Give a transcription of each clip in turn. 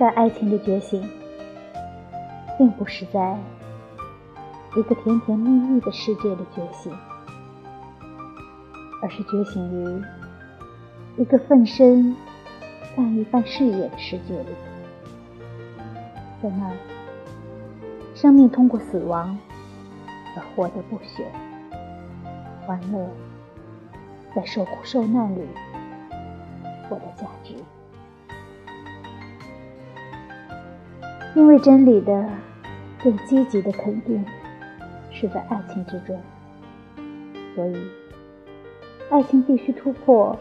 但爱情的觉醒，并不是在一个甜甜蜜蜜的世界里觉醒，而是觉醒于一个奋身干一番事业的世界里。在那儿，生命通过死亡而活得不朽，欢乐在受苦受难里获得价值。因为真理的更积极的肯定是在爱情之中，所以爱情必须突破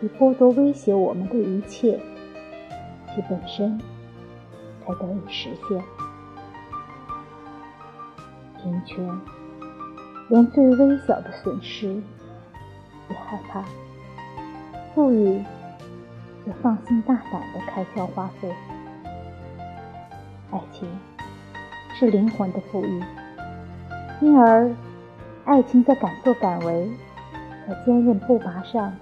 以剥夺威胁我们的一切，其本身才得以实现。贫穷，连最微小的损失也害怕；富裕，也放心大胆的开销花费。爱情是灵魂的富裕，因而爱情在敢作敢为和坚韧不拔上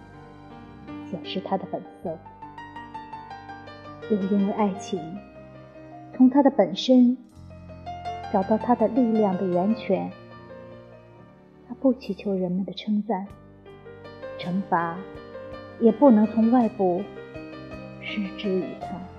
显示它的本色。又因为爱情从它的本身找到它的力量的源泉，它不祈求人们的称赞，惩罚也不能从外部施之于它。